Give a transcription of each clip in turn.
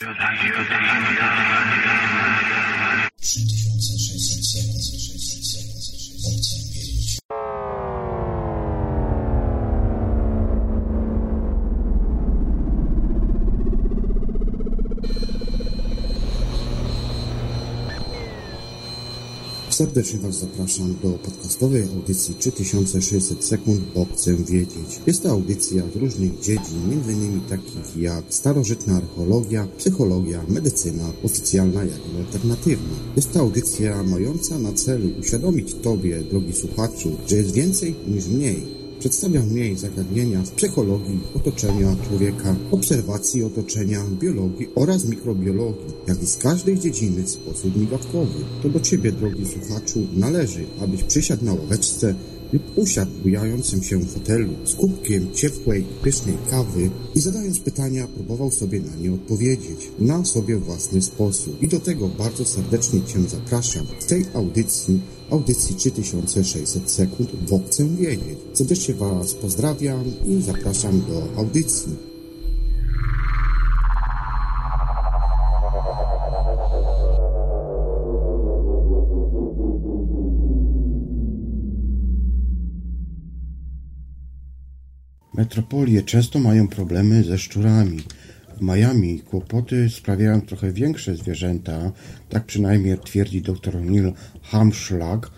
3600 sekund, 600 Serdecznie Was zapraszam do podcastowej audycji 3600 sekund, bo chcę wiedzieć. Jest to audycja z różnych dziedzin, m.in. takich jak starożytna archeologia, psychologia, medycyna, oficjalna jak i alternatywna. Jest to audycja mająca na celu uświadomić Tobie, drogi słuchaczu, że jest więcej niż mniej. Przedstawia mniej zagadnienia z psychologii, otoczenia człowieka, obserwacji otoczenia, biologii oraz mikrobiologii, jak i z każdej dziedziny w sposób migawkowy. To do Ciebie, drogi słuchaczu, należy, abyś przysiadł na ławeczce lub usiadł w bujającym się fotelu z kubkiem ciepłej i pysznej kawy i zadając pytania próbował sobie na nie odpowiedzieć na sobie własny sposób. I do tego bardzo serdecznie Cię zapraszam w tej audycji, audycji 3600 sekund, bo chcę wiedzieć. Serdecznie Was pozdrawiam i zapraszam do audycji. Metropolie często mają problemy ze szczurami. Miami kłopoty sprawiają trochę większe zwierzęta, tak przynajmniej twierdzi dr Neil Hamschlag.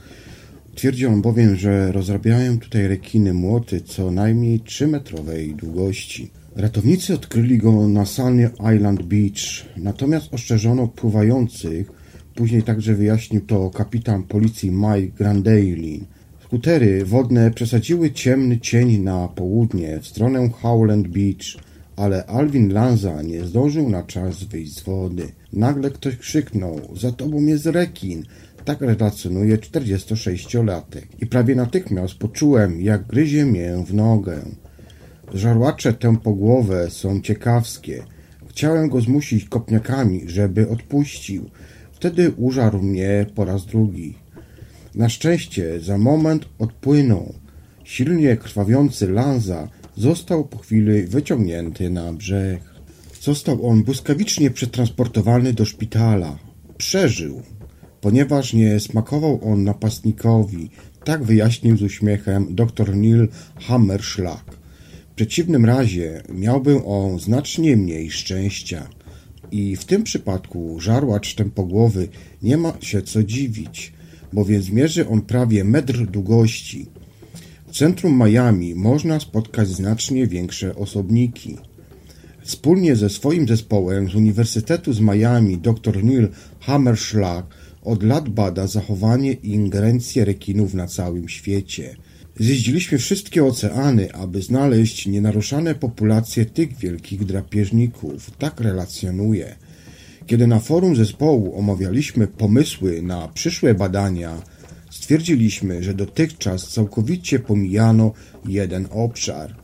Twierdzi on bowiem, że rozrabiają tutaj rekiny młoty co najmniej 3-metrowej długości. Ratownicy odkryli go na Sunny Island Beach, natomiast ostrzeżono pływających. Później także wyjaśnił to kapitan policji Mike Grandeilin. Skutery wodne przesadziły ciemny cień na południe, w stronę Howland Beach, ale Alvin Lanza nie zdążył na czas wyjść z wody. Nagle ktoś krzyknął, za tobą jest rekin. Tak relacjonuje 46-latek. I prawie natychmiast poczułem, jak gryzie mię w nogę. Żarłacze tę po głowę są ciekawskie. Chciałem go zmusić kopniakami, żeby odpuścił. Wtedy użarł mnie po raz drugi. Na szczęście za moment odpłynął. Silnie krwawiący Lanza został po chwili wyciągnięty na brzeg. Został on błyskawicznie przetransportowany do szpitala. Przeżył, ponieważ nie smakował on napastnikowi. Tak wyjaśnił z uśmiechem dr Neil Hammerschlag. W przeciwnym razie miałby on znacznie mniej szczęścia. I w tym przypadku żarłacz tępogłowy nie ma się co dziwić bowiem zmierzy on prawie metr długości. W centrum Miami można spotkać znacznie większe osobniki. Wspólnie ze swoim zespołem z Uniwersytetu z Miami dr Neil Hammerschlag od lat bada zachowanie i ingerencję rekinów na całym świecie. Zjeździliśmy wszystkie oceany, aby znaleźć nienaruszane populacje tych wielkich drapieżników. Tak relacjonuje. Kiedy na forum zespołu omawialiśmy pomysły na przyszłe badania, stwierdziliśmy, że dotychczas całkowicie pomijano jeden obszar,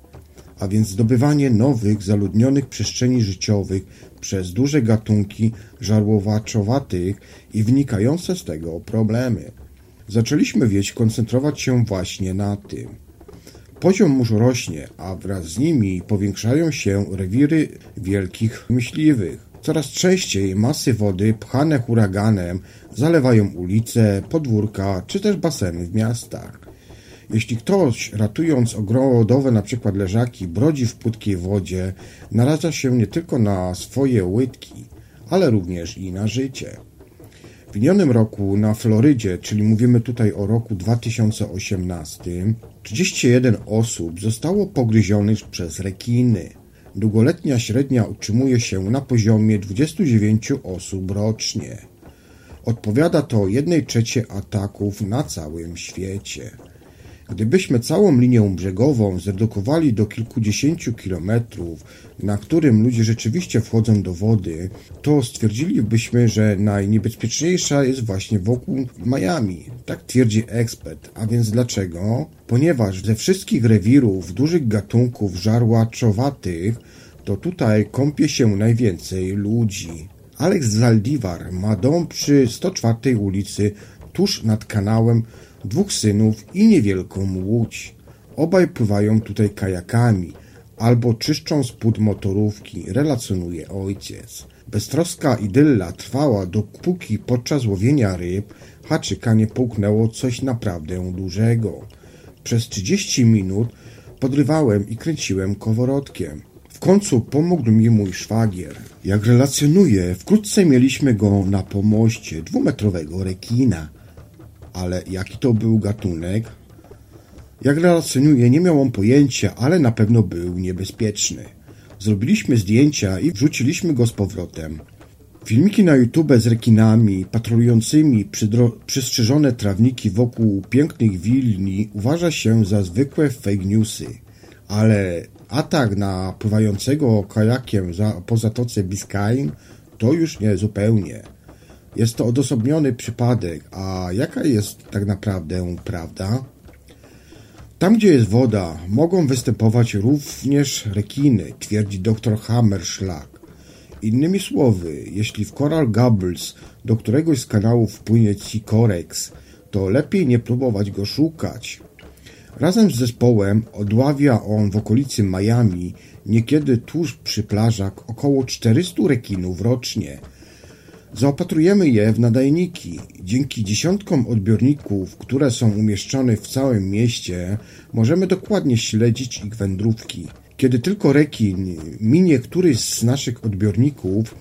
a więc zdobywanie nowych, zaludnionych przestrzeni życiowych przez duże gatunki żarłowaczowatych i wynikające z tego problemy. Zaczęliśmy więc koncentrować się właśnie na tym. Poziom mórz rośnie, a wraz z nimi powiększają się rewiry wielkich myśliwych. Coraz częściej masy wody pchane huraganem zalewają ulice, podwórka czy też baseny w miastach. Jeśli ktoś, ratując ogrodowe na przykład leżaki, brodzi w płytkiej wodzie, naraża się nie tylko na swoje łydki, ale również i na życie. W minionym roku na Florydzie, czyli mówimy tutaj o roku 2018, 31 osób zostało pogryzionych przez rekiny. Długoletnia średnia utrzymuje się na poziomie 29 osób rocznie. Odpowiada to 1 trzeciej ataków na całym świecie. Gdybyśmy całą linię brzegową zredukowali do kilkudziesięciu kilometrów, na którym ludzie rzeczywiście wchodzą do wody, to stwierdzilibyśmy, że najniebezpieczniejsza jest właśnie wokół Miami. Tak twierdzi ekspert. A więc dlaczego? Ponieważ ze wszystkich rewirów dużych gatunków żarłaczowatych to tutaj kąpie się najwięcej ludzi. Alex Zaldivar ma dom przy 104 ulicy tuż nad kanałem dwóch synów i niewielką łódź. Obaj pływają tutaj kajakami. albo czyszczą spód motorówki, relacjonuje ojciec. Beztroska idylla trwała dopóki podczas łowienia ryb haczyka nie połknęło coś naprawdę dużego. Przez 30 minut podrywałem i kręciłem koworodkiem. W końcu pomógł mi mój szwagier. Jak relacjonuje, wkrótce mieliśmy go na pomoście dwumetrowego rekina. Ale jaki to był gatunek? Jak relacjonuje, nie miał on pojęcia, ale na pewno był niebezpieczny. Zrobiliśmy zdjęcia i wrzuciliśmy go z powrotem. Filmiki na YouTube z rekinami patrolującymi przystrzyżone trawniki wokół pięknych wilni uważa się za zwykłe fake newsy, ale atak na pływającego kajakiem za, po Zatoce Biscayne to już nie zupełnie. Jest to odosobniony przypadek, a jaka jest tak naprawdę prawda? Tam, gdzie jest woda, mogą występować również rekiny, twierdzi dr Hammerschlag. Innymi słowy, jeśli w Coral Gables do któregoś z kanałów wpłynie Cicorex, to lepiej nie próbować go szukać. Razem z zespołem odławia on w okolicy Miami, niekiedy tuż przy plażach, około 400 rekinów rocznie. Zaopatrujemy je w nadajniki. Dzięki dziesiątkom odbiorników, które są umieszczone w całym mieście, możemy dokładnie śledzić ich wędrówki. Kiedy tylko rekin minie któryś z naszych odbiorników,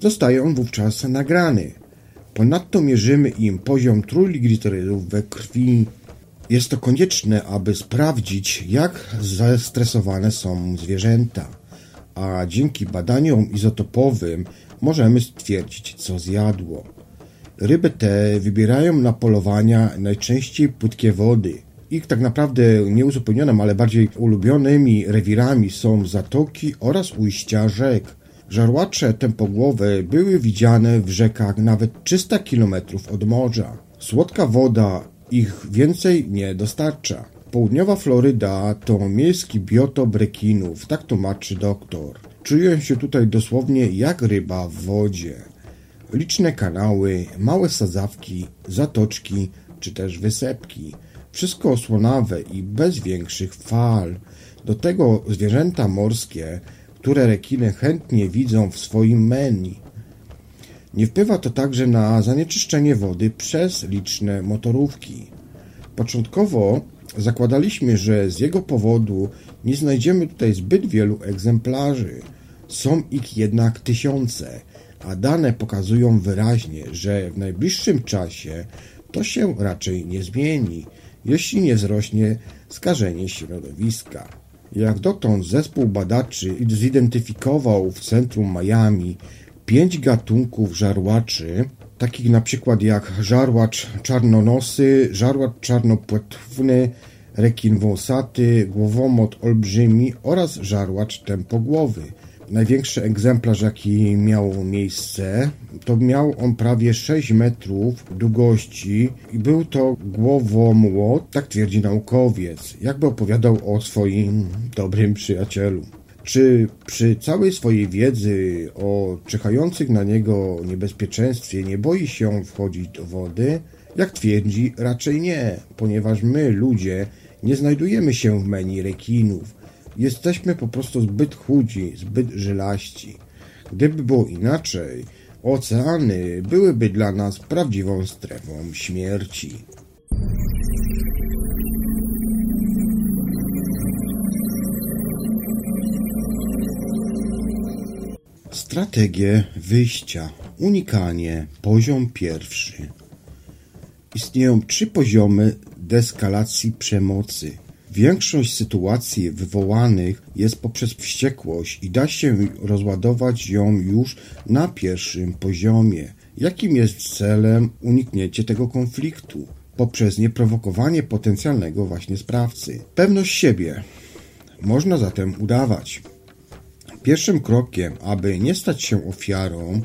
zostaje on wówczas nagrany. Ponadto mierzymy im poziom trójglicerydów we krwi. Jest to konieczne, aby sprawdzić, jak zestresowane są zwierzęta, a dzięki badaniom izotopowym możemy stwierdzić, co zjadło. Ryby te wybierają na polowania najczęściej płytkie wody – ich tak naprawdę nieuzupełnionym, ale bardziej ulubionymi rewirami są zatoki oraz ujścia rzek. Żarłacze tempogłowe były widziane w rzekach nawet 300 km od morza. Słodka woda ich więcej nie dostarcza. Południowa Floryda to miejski biotop rekinów, tak tłumaczy doktor. Czują się tutaj dosłownie jak ryba w wodzie. Liczne kanały, małe sadzawki, zatoczki czy też wysepki – wszystko osłonawe i bez większych fal. Do tego zwierzęta morskie, które rekiny chętnie widzą w swoim menu. Nie wpływa to także na zanieczyszczenie wody przez liczne motorówki. Początkowo zakładaliśmy, że z jego powodu nie znajdziemy tutaj zbyt wielu egzemplarzy. Są ich jednak tysiące, a dane pokazują wyraźnie, że w najbliższym czasie to się raczej nie zmieni jeśli nie wzrośnie skażenie środowiska. Jak dotąd zespół badaczy zidentyfikował w centrum Miami pięć gatunków żarłaczy, takich na przykład jak żarłacz czarnonosy, żarłacz czarnopłetwny, rekin wąsaty, głowomot olbrzymi oraz żarłacz tempogłowy. Największy egzemplarz, jaki miał miejsce, to miał on prawie 6 metrów długości i był to głowomłot, tak twierdzi naukowiec, jakby opowiadał o swoim dobrym przyjacielu. Czy przy całej swojej wiedzy o czekających na niego niebezpieczeństwie nie boi się wchodzić do wody? Jak twierdzi, raczej nie, ponieważ my, ludzie, nie znajdujemy się w menu rekinów. Jesteśmy po prostu zbyt chudzi, zbyt żylaści. Gdyby było inaczej, oceany byłyby dla nas prawdziwą strefą śmierci. Strategie wyjścia. Unikanie. Poziom pierwszy. Istnieją trzy poziomy deskalacji przemocy. Większość sytuacji wywołanych jest poprzez wściekłość i da się rozładować ją już na pierwszym poziomie. Jakim jest celem uniknięcie tego konfliktu? Poprzez nieprowokowanie potencjalnego właśnie sprawcy. Pewność siebie. Można zatem udawać. Pierwszym krokiem, aby nie stać się ofiarą,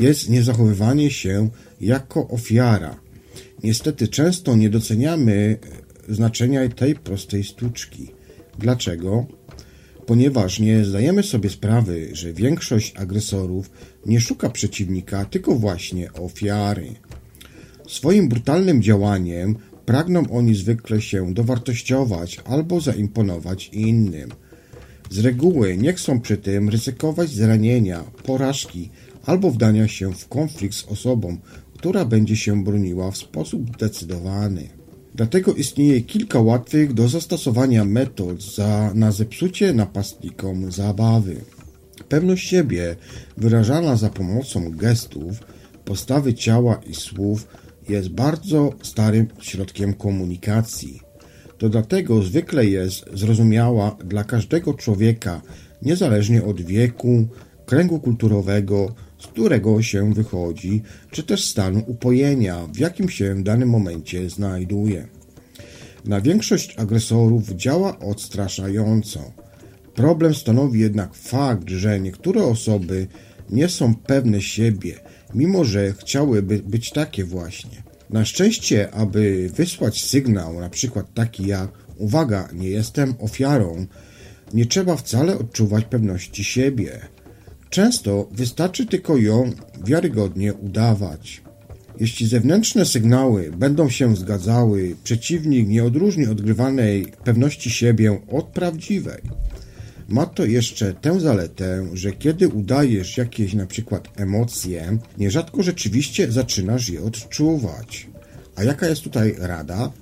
jest niezachowywanie się jako ofiara. Niestety często nie doceniamy znaczenia tej prostej sztuczki. Dlaczego? Ponieważ nie zdajemy sobie sprawy, że większość agresorów nie szuka przeciwnika, tylko właśnie ofiary. Swoim brutalnym działaniem pragną oni zwykle się dowartościować albo zaimponować innym. Z reguły nie chcą przy tym ryzykować zranienia, porażki albo wdania się w konflikt z osobą, która będzie się broniła w sposób zdecydowany. Dlatego istnieje kilka łatwych do zastosowania metod za, na zepsucie napastnikom zabawy. Pewność siebie, wyrażana za pomocą gestów, postawy ciała i słów, jest bardzo starym środkiem komunikacji. To dlatego zwykle jest zrozumiała dla każdego człowieka, niezależnie od wieku, kręgu kulturowego, z którego się wychodzi, czy też stanu upojenia, w jakim się w danym momencie znajduje. Na większość agresorów działa odstraszająco. Problem stanowi jednak fakt, że niektóre osoby nie są pewne siebie, mimo że chciałyby być takie właśnie. Na szczęście, aby wysłać sygnał, na przykład taki jak uwaga, nie jestem ofiarą, nie trzeba wcale odczuwać pewności siebie. Często wystarczy tylko ją wiarygodnie udawać. Jeśli zewnętrzne sygnały będą się zgadzały, przeciwnik nie odróżni odgrywanej pewności siebie od prawdziwej. Ma to jeszcze tę zaletę, że kiedy udajesz jakieś na przykład emocje, nierzadko rzeczywiście zaczynasz je odczuwać. A jaka jest tutaj rada?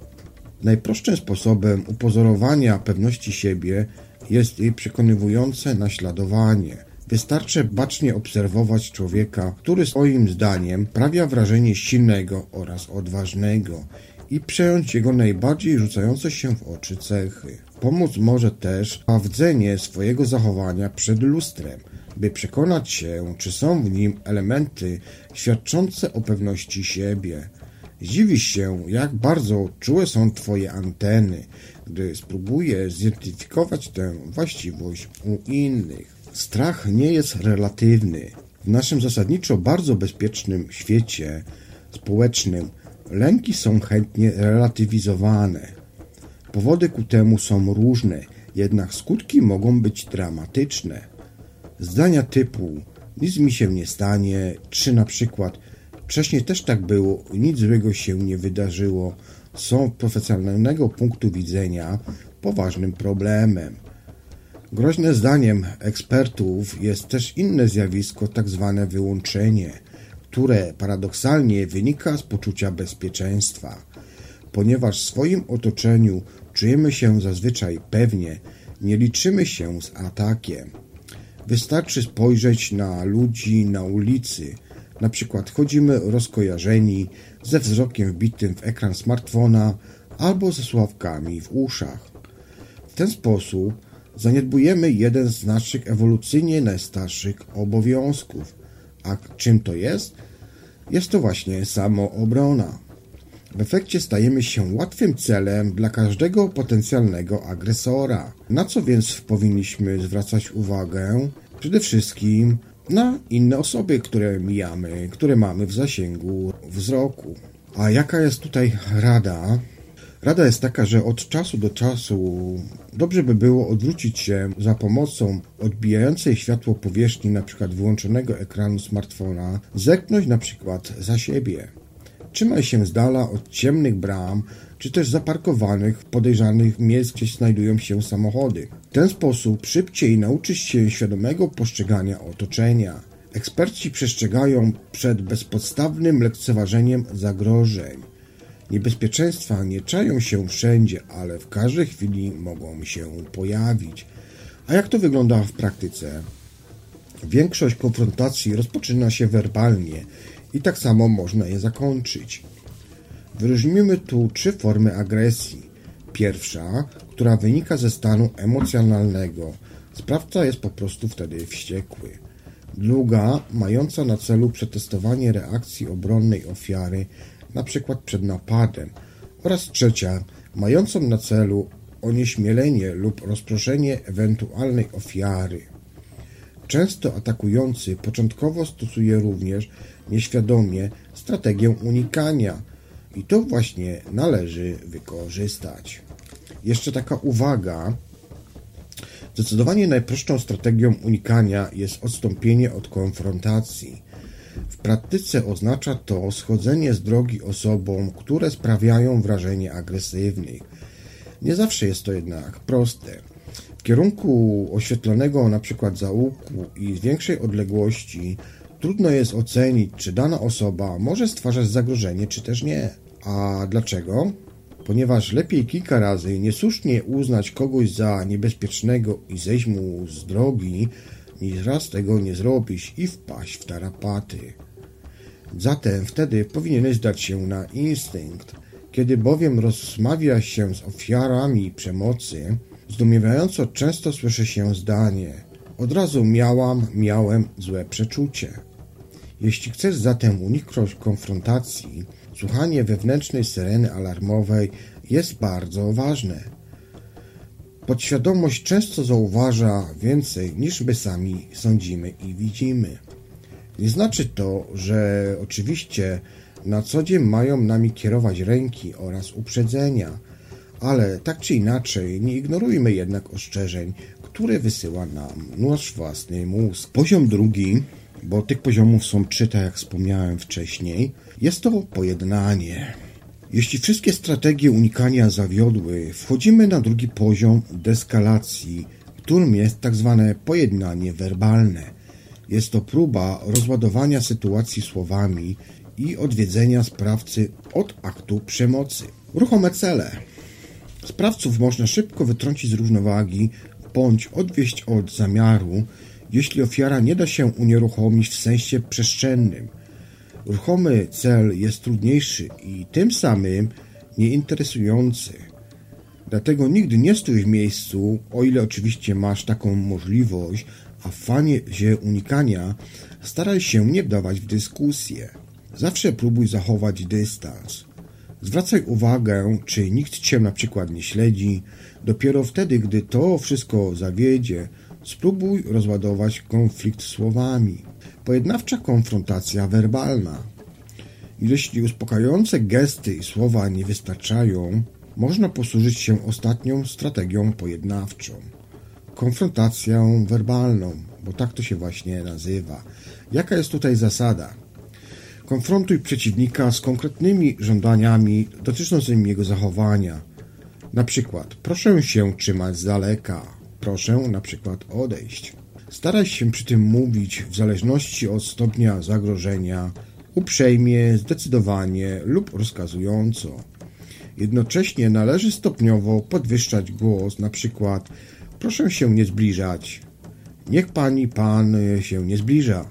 Najprostszym sposobem upozorowania pewności siebie jest jej przekonywujące naśladowanie. Wystarczy bacznie obserwować człowieka, który swoim zdaniem sprawia wrażenie silnego oraz odważnego i przejąć jego najbardziej rzucające się w oczy cechy. Pomóc może też sprawdzenie swojego zachowania przed lustrem, by przekonać się, czy są w nim elementy świadczące o pewności siebie. Zdziwisz się, jak bardzo czułe są Twoje anteny, gdy spróbujesz zidentyfikować tę właściwość u innych. Strach nie jest relatywny. W naszym zasadniczo bardzo bezpiecznym świecie społecznym lęki są chętnie relatywizowane. Powody ku temu są różne, jednak skutki mogą być dramatyczne. Zdania typu nic mi się nie stanie, czy na przykład wcześniej też tak było, nic złego się nie wydarzyło, są z profesjonalnego punktu widzenia poważnym problemem. Groźne zdaniem ekspertów jest też inne zjawisko, tak zwane wyłączenie, które paradoksalnie wynika z poczucia bezpieczeństwa. Ponieważ w swoim otoczeniu czujemy się zazwyczaj pewnie, nie liczymy się z atakiem. Wystarczy spojrzeć na ludzi na ulicy. Na przykład chodzimy rozkojarzeni, ze wzrokiem wbitym w ekran smartfona albo ze sławkami w uszach. W ten sposób zaniedbujemy jeden z naszych ewolucyjnie najstarszych obowiązków. A czym to jest? Jest to właśnie samoobrona. W efekcie stajemy się łatwym celem dla każdego potencjalnego agresora. Na co więc powinniśmy zwracać uwagę? Przede wszystkim na inne osoby, które mijamy, które mamy w zasięgu wzroku. A jaka jest tutaj rada? Rada jest taka, że od czasu do czasu dobrze by było odwrócić się za pomocą odbijającej światło powierzchni, np. wyłączonego ekranu smartfona, zerknąć przykład za siebie. Trzymaj się z dala od ciemnych bram, czy też zaparkowanych, podejrzanych miejsc, gdzie znajdują się samochody. W ten sposób szybciej nauczysz się świadomego postrzegania otoczenia. Eksperci przestrzegają przed bezpodstawnym lekceważeniem zagrożeń. Niebezpieczeństwa nie czają się wszędzie, ale w każdej chwili mogą się pojawić. A jak to wygląda w praktyce? Większość konfrontacji rozpoczyna się werbalnie i tak samo można je zakończyć. Wyróżnimy tu trzy formy agresji. Pierwsza, która wynika ze stanu emocjonalnego. Sprawca jest po prostu wtedy wściekły. Druga, mająca na celu przetestowanie reakcji obronnej ofiary, np. przed napadem. Oraz trzecia, mającą na celu onieśmielenie lub rozproszenie ewentualnej ofiary. Często atakujący początkowo stosuje również nieświadomie strategię unikania i to właśnie należy wykorzystać. Jeszcze taka uwaga. Zdecydowanie najprostszą strategią unikania jest odstąpienie od konfrontacji. W praktyce oznacza to schodzenie z drogi osobom, które sprawiają wrażenie agresywnych. Nie zawsze jest to jednak proste. kierunku oświetlonego przykład zaułku i z większej odległości trudno jest ocenić, czy dana osoba może stwarzać zagrożenie, czy też nie. A dlaczego? Ponieważ lepiej kilka razy niesłusznie uznać kogoś za niebezpiecznego i zejść mu z drogi, niż raz tego nie zrobić i wpaść w tarapaty. Zatem wtedy powinieneś dać się na instynkt. Kiedy bowiem rozmawia się z ofiarami przemocy, zdumiewająco często słyszy się zdanie od razu miałam, miałem złe przeczucie. Jeśli chcesz zatem uniknąć konfrontacji, słuchanie wewnętrznej syreny alarmowej jest bardzo ważne. Podświadomość często zauważa więcej niż my sami sądzimy i widzimy. Nie znaczy to, że oczywiście na co dzień mają nami kierować ręki oraz uprzedzenia, ale tak czy inaczej nie ignorujmy jednak ostrzeżeń, które wysyła nam nasz własny mózg. Poziom drugi, bo tych poziomów są trzy, tak jak wspomniałem wcześniej, jest to pojednanie. Jeśli wszystkie strategie unikania zawiodły, wchodzimy na drugi poziom deskalacji, którym jest tak zwane pojednanie werbalne. Jest to próba rozładowania sytuacji słowami i odwiedzenia sprawcy od aktu przemocy. Ruchome cele. Sprawców można szybko wytrącić z równowagi bądź odwieść od zamiaru, jeśli ofiara nie da się unieruchomić w sensie przestrzennym. Ruchomy cel jest trudniejszy i tym samym nieinteresujący. Dlatego nigdy nie stój w miejscu, o ile oczywiście masz taką możliwość, a w fanie unikania staraj się nie wdawać w dyskusję. Zawsze próbuj zachować dystans. Zwracaj uwagę, czy nikt cię na przykład nie śledzi. Dopiero wtedy, gdy to wszystko zawiedzie, spróbuj rozładować konflikt słowami. Pojednawcza konfrontacja werbalna. Jeśli uspokajające gesty i słowa nie wystarczają, można posłużyć się ostatnią strategią pojednawczą. Konfrontacją werbalną, bo tak to się właśnie nazywa. Jaka jest tutaj zasada? Konfrontuj przeciwnika z konkretnymi żądaniami dotyczącymi jego zachowania. Na przykład, proszę się trzymać z daleka, proszę na przykład odejść. Staraj się przy tym mówić w zależności od stopnia zagrożenia, uprzejmie, zdecydowanie lub rozkazująco. Jednocześnie należy stopniowo podwyższać głos, na przykład proszę się nie zbliżać. Niech pani, pan się nie zbliża.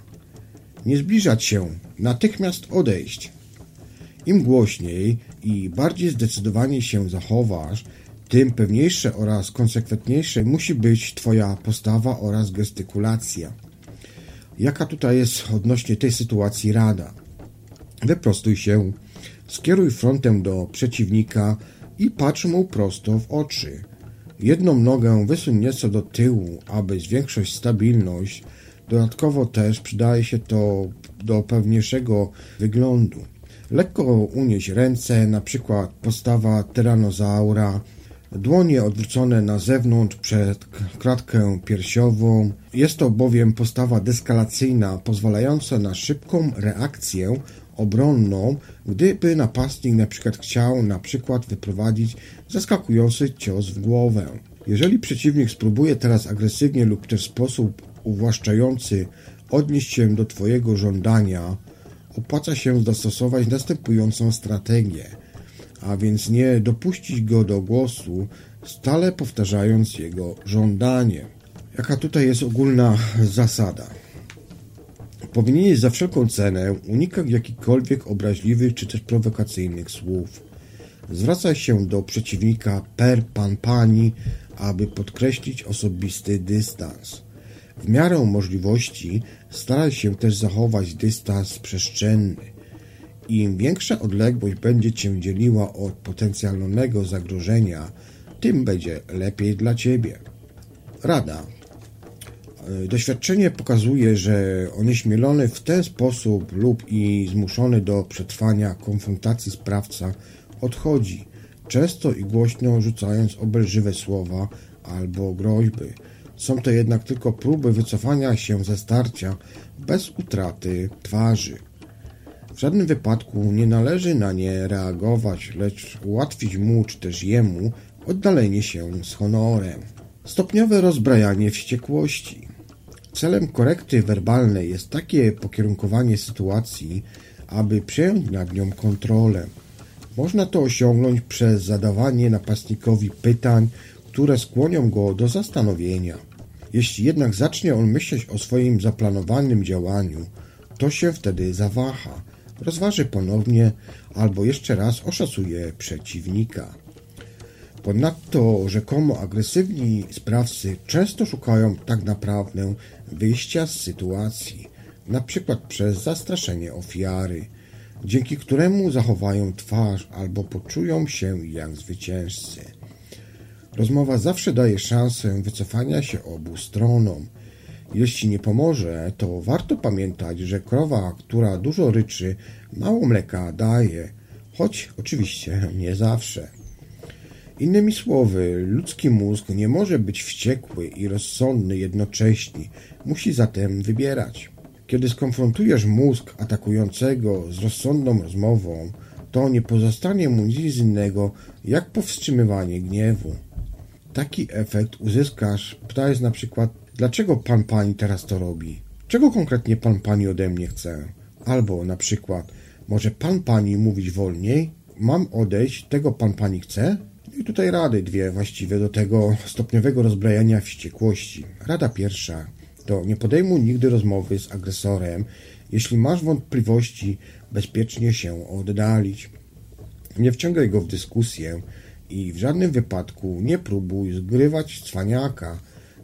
Nie zbliżać się, natychmiast odejść. Im głośniej i bardziej zdecydowanie się zachowasz, tym pewniejsze oraz konsekwentniejsze musi być Twoja postawa oraz gestykulacja. Jaka tutaj jest odnośnie tej sytuacji rada? Wyprostuj się, skieruj frontem do przeciwnika i patrz mu prosto w oczy. Jedną nogę wysuń nieco do tyłu, aby zwiększyć stabilność. Dodatkowo też przydaje się to do pewniejszego wyglądu. Lekko unieść ręce, na przykład postawa tyranozaura, dłonie odwrócone na zewnątrz przed klatkę piersiową. Jest to bowiem postawa deskalacyjna, pozwalająca na szybką reakcję obronną, gdyby napastnik na przykład chciał na przykład wyprowadzić zaskakujący cios w głowę. Jeżeli przeciwnik spróbuje teraz agresywnie lub też w sposób uwłaszczający odnieść się do Twojego żądania, opłaca się zastosować następującą strategię, a więc nie dopuścić go do głosu, stale powtarzając jego żądanie. Jaka tutaj jest ogólna zasada? Powinieneś za wszelką cenę unikać jakichkolwiek obraźliwych czy też prowokacyjnych słów. Zwracaj się do przeciwnika per pan pani, aby podkreślić osobisty dystans. W miarę możliwości staraj się też zachować dystans przestrzenny. Im większa odległość będzie cię dzieliła od potencjalnego zagrożenia, tym będzie lepiej dla ciebie. Rada. Doświadczenie pokazuje, że onieśmielony w ten sposób lub i zmuszony do przetrwania konfrontacji sprawca odchodzi, często i głośno rzucając obelżywe słowa albo groźby. Są to jednak tylko próby wycofania się ze starcia bez utraty twarzy. W żadnym wypadku nie należy na nie reagować, lecz ułatwić mu czy też jemu oddalenie się z honorem. Stopniowe rozbrajanie wściekłości. Celem korekty werbalnej jest takie pokierunkowanie sytuacji, aby przejąć nad nią kontrolę. Można to osiągnąć przez zadawanie napastnikowi pytań, które skłonią go do zastanowienia. Jeśli jednak zacznie on myśleć o swoim zaplanowanym działaniu, to się wtedy zawaha, rozważy ponownie albo jeszcze raz oszacuje przeciwnika. Ponadto rzekomo agresywni sprawcy często szukają tak naprawdę wyjścia z sytuacji, przykład przez zastraszenie ofiary, dzięki któremu zachowają twarz albo poczują się jak zwycięzcy. Rozmowa zawsze daje szansę wycofania się obu stronom. Jeśli nie pomoże, to warto pamiętać, że krowa, która dużo ryczy, mało mleka daje, choć oczywiście nie zawsze. Innymi słowy, ludzki mózg nie może być wściekły i rozsądny jednocześnie, musi zatem wybierać. Kiedy skonfrontujesz mózg atakującego z rozsądną rozmową, to nie pozostanie mu nic innego jak powstrzymywanie gniewu. Taki efekt uzyskasz, pytając na przykład, dlaczego pan pani teraz to robi? Czego konkretnie pan pani ode mnie chce? Albo na przykład, może pan pani mówić wolniej? Mam odejść, tego pan pani chce? I tutaj rady dwie właściwie do tego stopniowego rozbrajania wściekłości. Rada pierwsza to nie podejmuj nigdy rozmowy z agresorem, jeśli masz wątpliwości, bezpiecznie się oddalić. Nie wciągaj go w dyskusję i w żadnym wypadku nie próbuj zgrywać cwaniaka,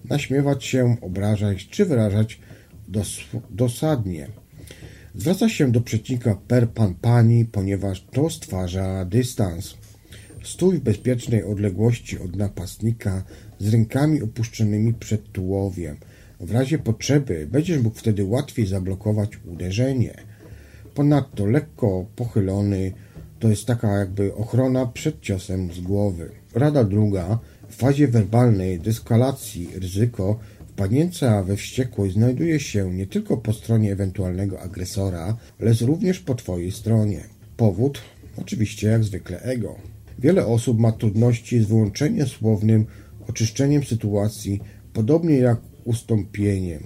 naśmiewać się, obrażać czy wyrażać dos dosadnie. Zwraca się do przeciwnika per pan pani, ponieważ to stwarza dystans. Stój w bezpiecznej odległości od napastnika z rękami opuszczonymi przed tułowiem. W razie potrzeby będziesz mógł wtedy łatwiej zablokować uderzenie. Ponadto lekko pochylony to jest taka jakby ochrona przed ciosem z głowy. Rada druga. W fazie werbalnej deskalacji ryzyko wpadnięcia we wściekłość znajduje się nie tylko po stronie ewentualnego agresora, ale również po Twojej stronie. Powód? Oczywiście jak zwykle ego. Wiele osób ma trudności z wyłączeniem słownym, oczyszczeniem sytuacji, podobnie jak ustąpieniem.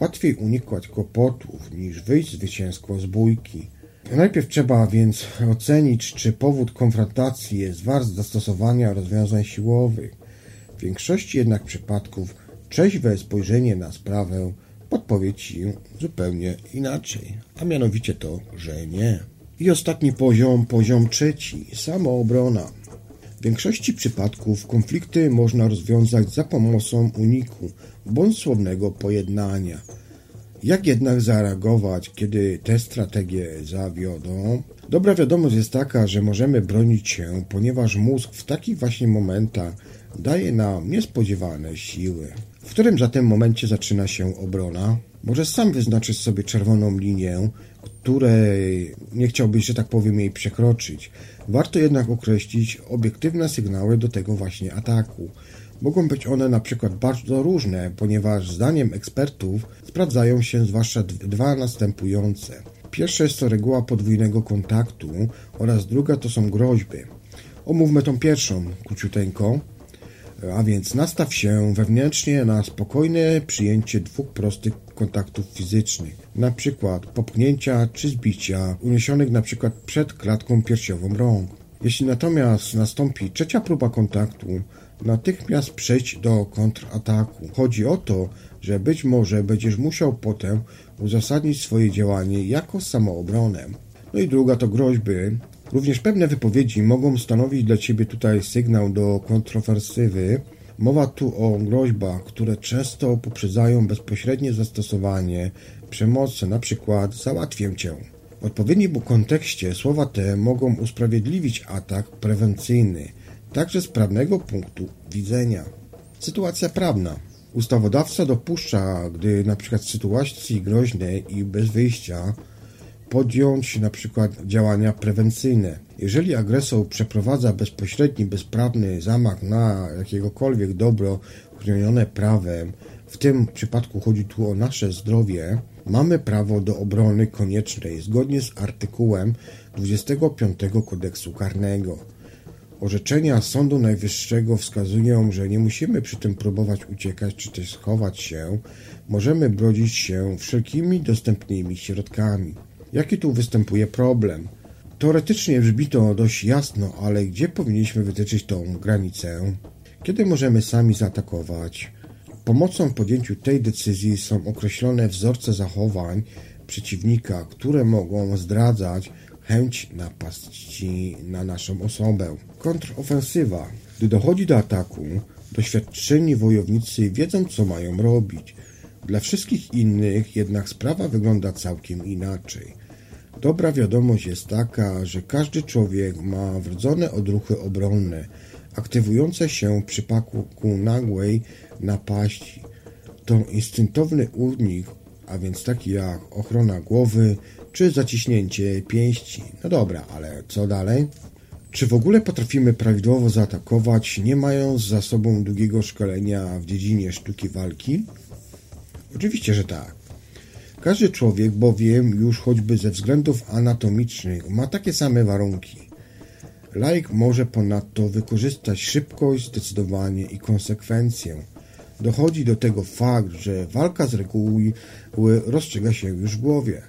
Łatwiej unikać kłopotów niż wyjść zwycięsko z bójki. Najpierw trzeba więc ocenić, czy powód konfrontacji jest wart zastosowania rozwiązań siłowych. W większości jednak przypadków trzeźwe spojrzenie na sprawę podpowie Ci zupełnie inaczej, a mianowicie to, że nie. I ostatni poziom, poziom trzeci, samoobrona. W większości przypadków konflikty można rozwiązać za pomocą uniku bądź słownego pojednania. Jak jednak zareagować, kiedy te strategie zawiodą? Dobra wiadomość jest taka, że możemy bronić się, ponieważ mózg w takich właśnie momentach daje nam niespodziewane siły. W którym zatem momencie zaczyna się obrona? Możesz sam wyznaczyć sobie czerwoną linię, której nie chciałbyś, że tak powiem, jej przekroczyć. Warto jednak określić obiektywne sygnały do tego właśnie ataku. Mogą być one na przykład bardzo różne, ponieważ zdaniem ekspertów sprawdzają się zwłaszcza dwa następujące. Pierwsza jest to reguła podwójnego kontaktu oraz druga to są groźby. Omówmy tą pierwszą króciuteńko. A więc nastaw się wewnętrznie na spokojne przyjęcie dwóch prostych kontaktów fizycznych, przykład popchnięcia czy zbicia, uniesionych przykład przed klatką piersiową rąk. Jeśli natomiast nastąpi trzecia próba kontaktu, natychmiast przejść do kontrataku. Chodzi o to, że być może będziesz musiał potem uzasadnić swoje działanie jako samoobronę. No i druga to groźby. Również pewne wypowiedzi mogą stanowić dla Ciebie tutaj sygnał do kontrofersywy. Mowa tu o groźbach, które często poprzedzają bezpośrednie zastosowanie przemocy, przykład załatwię Cię. W odpowiednim kontekście słowa te mogą usprawiedliwić atak prewencyjny, także z prawnego punktu widzenia. Sytuacja prawna. Ustawodawca dopuszcza, gdy przykład w sytuacji groźnej i bez wyjścia podjąć na przykład działania prewencyjne. Jeżeli agresor przeprowadza bezpośredni, bezprawny zamach na jakiegokolwiek dobro chronione prawem, w tym przypadku chodzi tu o nasze zdrowie, mamy prawo do obrony koniecznej zgodnie z artykułem 25 kodeksu karnego. Orzeczenia Sądu Najwyższego wskazują, że nie musimy przy tym próbować uciekać czy też schować się. Możemy brodzić się wszelkimi dostępnymi środkami. Jaki tu występuje problem? Teoretycznie brzmi to dość jasno, ale gdzie powinniśmy wytyczyć tą granicę? Kiedy możemy sami zaatakować? Pomocą w podjęciu tej decyzji są określone wzorce zachowań przeciwnika, które mogą zdradzać chęć napaści na naszą osobę. Kontrofensywa. Gdy dochodzi do ataku, doświadczeni wojownicy wiedzą, co mają robić. Dla wszystkich innych jednak sprawa wygląda całkiem inaczej. Dobra wiadomość jest taka, że każdy człowiek ma wrodzone odruchy obronne, aktywujące się w przypadku nagłej napaści. To instynktowny unik, a więc taki jak ochrona głowy czy zaciśnięcie pięści. No dobra, ale co dalej? Czy w ogóle potrafimy prawidłowo zaatakować, nie mając za sobą długiego szkolenia w dziedzinie sztuki walki? Oczywiście, że tak. Każdy człowiek bowiem już choćby ze względów anatomicznych ma takie same warunki. Laik może ponadto wykorzystać szybkość, zdecydowanie i konsekwencję. Dochodzi do tego fakt, że walka z reguły rozstrzyga się już w głowie.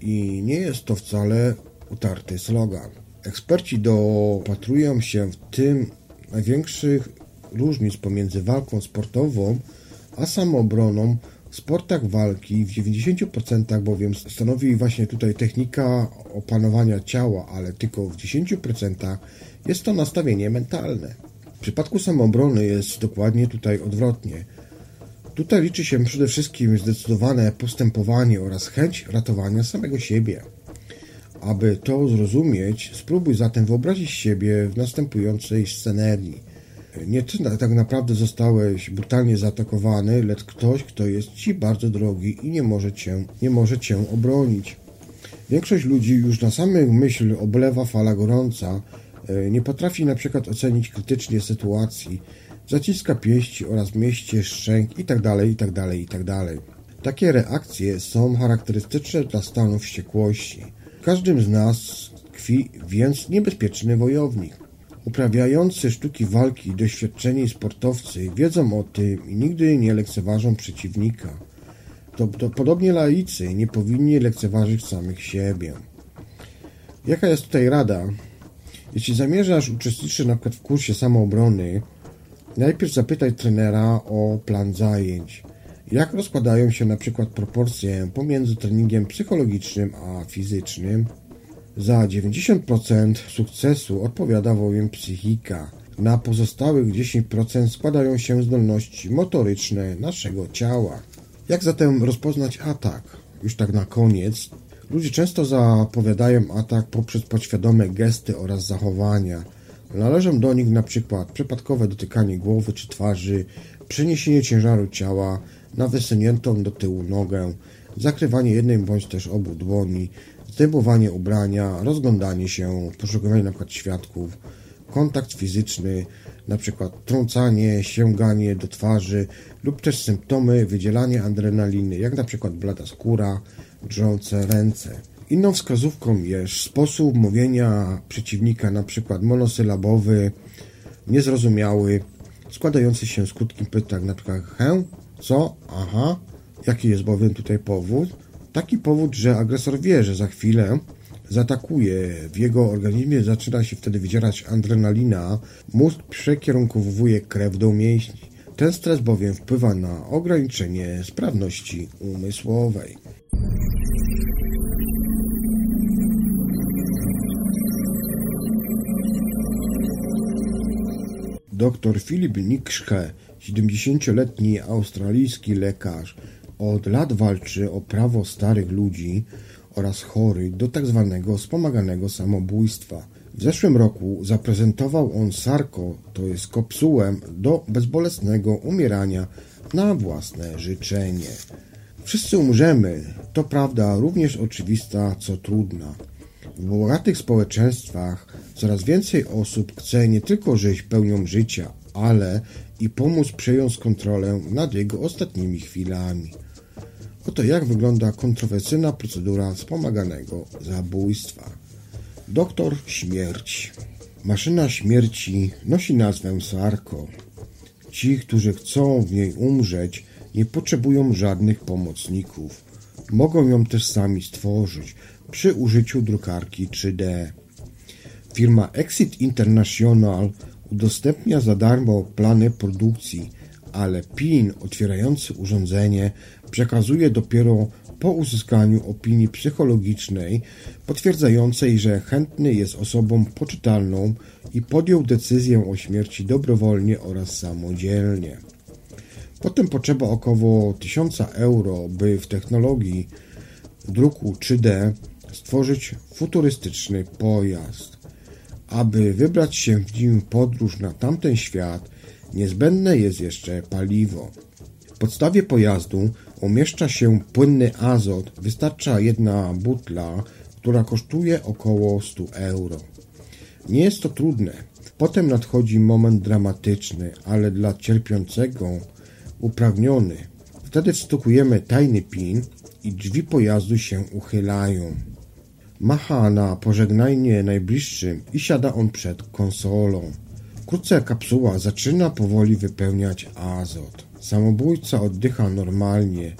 I nie jest to wcale utarty slogan. Eksperci dopatrują się w tym największych różnic pomiędzy walką sportową a samoobroną sportach walki w 90% bowiem stanowi właśnie tutaj technika opanowania ciała, ale tylko w 10% jest to nastawienie mentalne. W przypadku samoobrony jest dokładnie tutaj odwrotnie. Tutaj liczy się przede wszystkim zdecydowane postępowanie oraz chęć ratowania samego siebie. Aby to zrozumieć, spróbuj zatem wyobrazić siebie w następującej scenerii. Nie ty tak naprawdę zostałeś brutalnie zaatakowany, lecz ktoś, kto jest ci bardzo drogi i nie może cię, nie może cię obronić. Większość ludzi już na samej myśl oblewa fala gorąca, e, nie potrafi na przykład ocenić krytycznie sytuacji, zaciska pięści oraz mieście szczęk itd., itd., itd. Takie reakcje są charakterystyczne dla stanu wściekłości. W każdym z nas tkwi więc niebezpieczny wojownik. Uprawiający sztuki walki doświadczeni sportowcy wiedzą o tym i nigdy nie lekceważą przeciwnika. To, to podobnie laicy nie powinni lekceważyć samych siebie. Jaka jest tutaj rada? Jeśli zamierzasz uczestniczyć na przykład w kursie samoobrony, najpierw zapytaj trenera o plan zajęć. Jak rozkładają się przykład proporcje pomiędzy treningiem psychologicznym a fizycznym? Za 90% sukcesu odpowiada bowiem psychika. Na pozostałych 10% składają się zdolności motoryczne naszego ciała. Jak zatem rozpoznać atak? Już tak na koniec. Ludzie często zapowiadają atak poprzez podświadome gesty oraz zachowania. Należą do nich przykład przypadkowe dotykanie głowy czy twarzy, przeniesienie ciężaru ciała na wysuniętą do tyłu nogę, zakrywanie jednej bądź też obu dłoni, zdejmowanie ubrania, rozglądanie się, poszukiwanie np. świadków, kontakt fizyczny, np. trącanie, sięganie do twarzy lub też symptomy wydzielania adrenaliny, jak np. blada skóra, drżące ręce. Inną wskazówką jest sposób mówienia przeciwnika, np. monosylabowy, niezrozumiały, składający się z krótkich pytań, np. he, co, aha, jaki jest bowiem tutaj powód, Taki powód, że agresor wie, że za chwilę zaatakuje, w jego organizmie zaczyna się wtedy wydzierać adrenalina, mózg przekierunkowuje krew do mięśni. Ten stres bowiem wpływa na ograniczenie sprawności umysłowej. Dr Filip Nikschke, 70-letni australijski lekarz, od lat walczy o prawo starych ludzi oraz chorych do tzw. Tak wspomaganego samobójstwa. W zeszłym roku zaprezentował on Sarko, to jest kopsułę do bezbolesnego umierania na własne życzenie. Wszyscy umrzemy, to prawda również oczywista, co trudna. W bogatych społeczeństwach coraz więcej osób chce nie tylko żyć pełnią życia, ale i pomóc przejąć kontrolę nad jego ostatnimi chwilami. Oto jak wygląda kontrowersyjna procedura wspomaganego zabójstwa. Doktor śmierć. Maszyna śmierci nosi nazwę Sarko. Ci, którzy chcą w niej umrzeć, nie potrzebują żadnych pomocników. Mogą ją też sami stworzyć przy użyciu drukarki 3D. Firma Exit International udostępnia za darmo plany produkcji, ale PIN otwierający urządzenie przekazuje dopiero po uzyskaniu opinii psychologicznej potwierdzającej, że chętny jest osobą poczytalną i podjął decyzję o śmierci dobrowolnie oraz samodzielnie. Potem potrzeba około 1000 euro, by w technologii druku 3D stworzyć futurystyczny pojazd. Aby wybrać się w nim podróż na tamten świat, niezbędne jest jeszcze paliwo. W podstawie pojazdu umieszcza się płynny azot. Wystarcza jedna butla, która kosztuje około 100 euro. Nie jest to trudne. Potem nadchodzi moment dramatyczny, ale dla cierpiącego uprawniony. Wtedy wstukujemy tajny pin i drzwi pojazdu się uchylają. Macha na pożegnanie najbliższym i siada on przed konsolą. Wkrótce kapsuła zaczyna powoli wypełniać azot. Samobójca oddycha normalnie.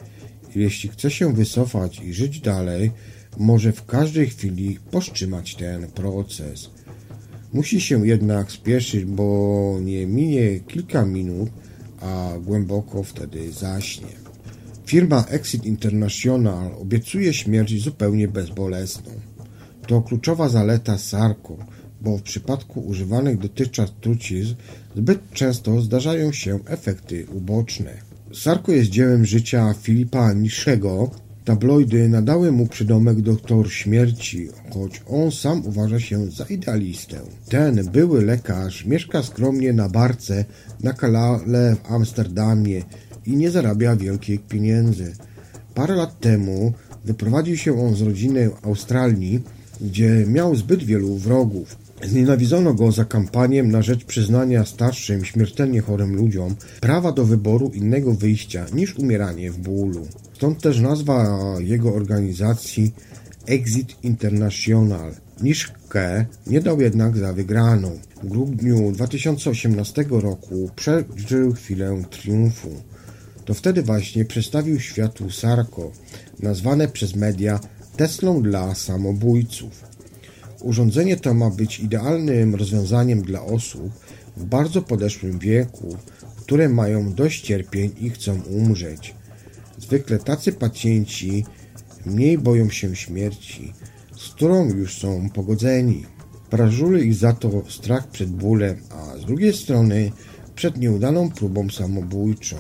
Jeśli chce się wycofać i żyć dalej, może w każdej chwili powstrzymać ten proces. Musi się jednak spieszyć, bo nie minie kilka minut, a głęboko wtedy zaśnie. Firma Exit International obiecuje śmierć zupełnie bezbolesną. To kluczowa zaleta Sarko, bo w przypadku używanych dotychczas trucizn zbyt często zdarzają się efekty uboczne. Sarko jest dziełem życia Filipa Niszego. Tabloidy nadały mu przydomek doktor śmierci, choć on sam uważa się za idealistę. Ten były lekarz mieszka skromnie na barce na kanale w Amsterdamie i nie zarabia wielkich pieniędzy. Parę lat temu wyprowadził się on z rodziny Australii, gdzie miał zbyt wielu wrogów. Znienawidzono go za kampanię na rzecz przyznania starszym, śmiertelnie chorym ludziom prawa do wyboru innego wyjścia niż umieranie w bólu. Stąd też nazwa jego organizacji Exit International. Niszkę nie dał jednak za wygraną. W grudniu 2018 roku przeżył chwilę triumfu. To wtedy właśnie przedstawił światu Sarko, nazwane przez media Teslą dla samobójców. Urządzenie to ma być idealnym rozwiązaniem dla osób w bardzo podeszłym wieku, które mają dość cierpień i chcą umrzeć. Zwykle tacy pacjenci mniej boją się śmierci, z którą już są pogodzeni. Prażuli ich za to strach przed bólem, a z drugiej strony przed nieudaną próbą samobójczą.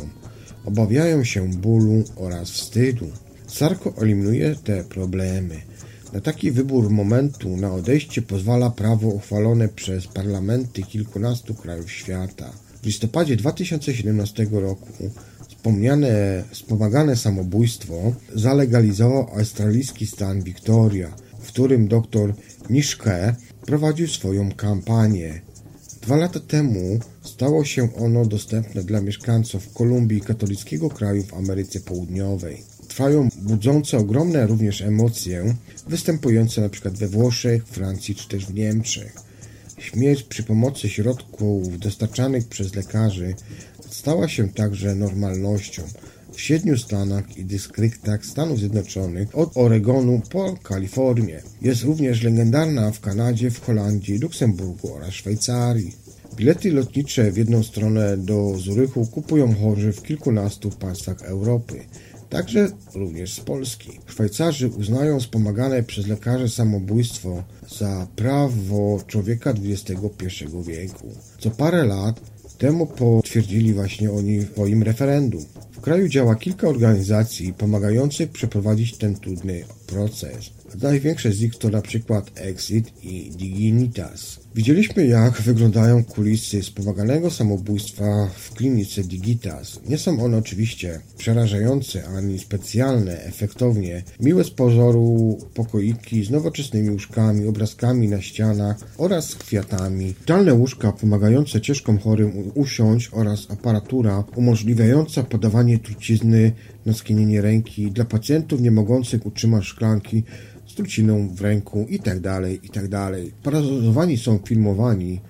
Obawiają się bólu oraz wstydu. Sarko eliminuje te problemy. Na taki wybór momentu na odejście pozwala prawo uchwalone przez parlamenty kilkunastu krajów świata. W listopadzie 2017 roku wspomniane wspomagane samobójstwo zalegalizował australijski stan Victoria, w którym dr Niszke prowadził swoją kampanię. Dwa lata temu stało się ono dostępne dla mieszkańców Kolumbii, katolickiego kraju w Ameryce Południowej. Trwają budzące ogromne również emocje, występujące np. we Włoszech, Francji czy też w Niemczech. Śmierć przy pomocy środków dostarczanych przez lekarzy stała się także normalnością w siedmiu stanach i dystryktach Stanów Zjednoczonych od Oregonu po Kalifornię. Jest również legendarna w Kanadzie, w Holandii, Luksemburgu oraz Szwajcarii. Bilety lotnicze w jedną stronę do Zurychu kupują chorzy w kilkunastu państwach Europy także również z Polski. Szwajcarzy uznają wspomagane przez lekarzy samobójstwo za prawo człowieka XXI wieku. Co parę lat temu potwierdzili właśnie oni w swoim referendum. W kraju działa kilka organizacji pomagających przeprowadzić ten trudny proces. Największe z nich to na przykład Exit i Dignitas. Widzieliśmy jak wyglądają kulisy wspomaganego samobójstwa w klinice Digitas. Nie są one oczywiście przerażające ani specjalne, efektownie. Miłe z pozoru pokoiki z nowoczesnymi łóżkami, obrazkami na ścianach oraz kwiatami. Talne łóżka pomagające ciężko chorym usiąść oraz aparatura umożliwiająca podawanie trucizny na skinienie ręki dla pacjentów nie mogących utrzymać szklanki truciną w ręku itd., itd. Parazotowani są filmowani,